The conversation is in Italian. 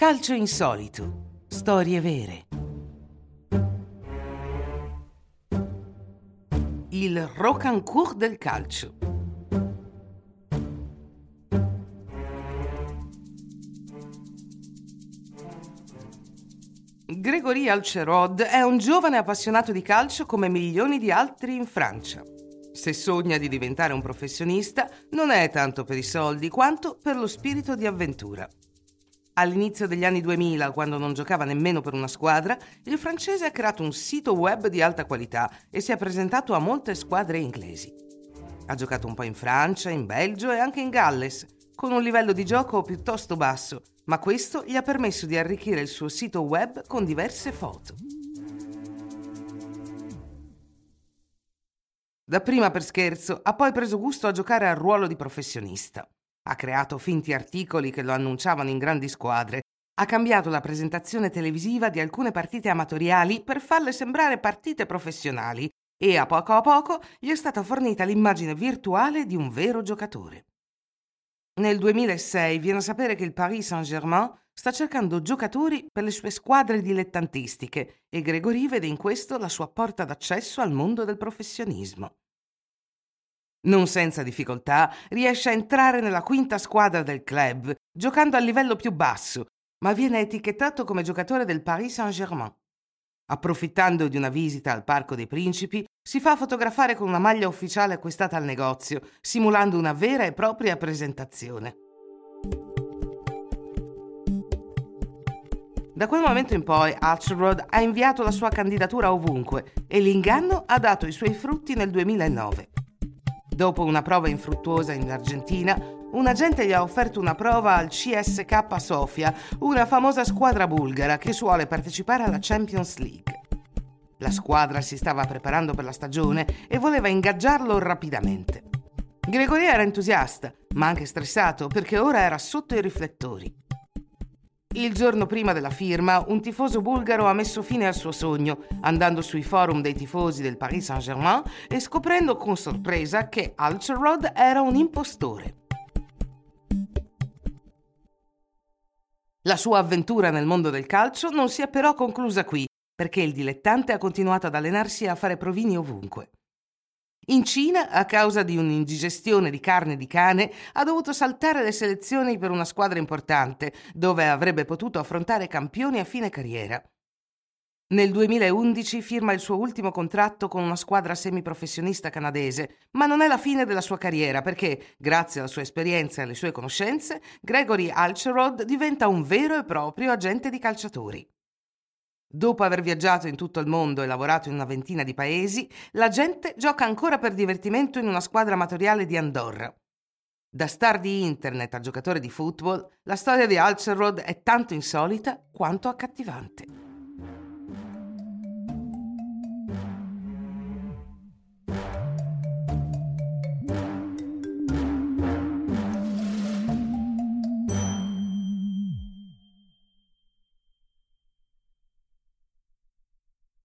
Calcio insolito. Storie vere. Il Rocancourt del calcio. Gregory Alcerod è un giovane appassionato di calcio come milioni di altri in Francia. Se sogna di diventare un professionista, non è tanto per i soldi quanto per lo spirito di avventura. All'inizio degli anni 2000, quando non giocava nemmeno per una squadra, il francese ha creato un sito web di alta qualità e si è presentato a molte squadre inglesi. Ha giocato un po' in Francia, in Belgio e anche in Galles, con un livello di gioco piuttosto basso, ma questo gli ha permesso di arricchire il suo sito web con diverse foto. Dapprima per scherzo, ha poi preso gusto a giocare al ruolo di professionista. Ha creato finti articoli che lo annunciavano in grandi squadre. Ha cambiato la presentazione televisiva di alcune partite amatoriali per farle sembrare partite professionali e a poco a poco gli è stata fornita l'immagine virtuale di un vero giocatore. Nel 2006 viene a sapere che il Paris Saint-Germain sta cercando giocatori per le sue squadre dilettantistiche e Gregory vede in questo la sua porta d'accesso al mondo del professionismo. Non senza difficoltà riesce a entrare nella quinta squadra del club, giocando a livello più basso, ma viene etichettato come giocatore del Paris Saint-Germain. Approfittando di una visita al Parco dei Principi, si fa fotografare con una maglia ufficiale acquistata al negozio, simulando una vera e propria presentazione. Da quel momento in poi Axelrod ha inviato la sua candidatura ovunque e l'inganno ha dato i suoi frutti nel 2009. Dopo una prova infruttuosa in Argentina, un agente gli ha offerto una prova al CSK Sofia, una famosa squadra bulgara che suole partecipare alla Champions League. La squadra si stava preparando per la stagione e voleva ingaggiarlo rapidamente. Gregory era entusiasta, ma anche stressato perché ora era sotto i riflettori. Il giorno prima della firma, un tifoso bulgaro ha messo fine al suo sogno, andando sui forum dei tifosi del Paris Saint-Germain e scoprendo con sorpresa che Alcerod era un impostore. La sua avventura nel mondo del calcio non si è però conclusa qui, perché il dilettante ha continuato ad allenarsi e a fare provini ovunque. In Cina, a causa di un'indigestione di carne di cane, ha dovuto saltare le selezioni per una squadra importante, dove avrebbe potuto affrontare campioni a fine carriera. Nel 2011 firma il suo ultimo contratto con una squadra semiprofessionista canadese, ma non è la fine della sua carriera perché, grazie alla sua esperienza e alle sue conoscenze, Gregory Alcherod diventa un vero e proprio agente di calciatori. Dopo aver viaggiato in tutto il mondo e lavorato in una ventina di paesi, la gente gioca ancora per divertimento in una squadra amatoriale di Andorra. Da star di internet a giocatore di football, la storia di Alcerod è tanto insolita quanto accattivante.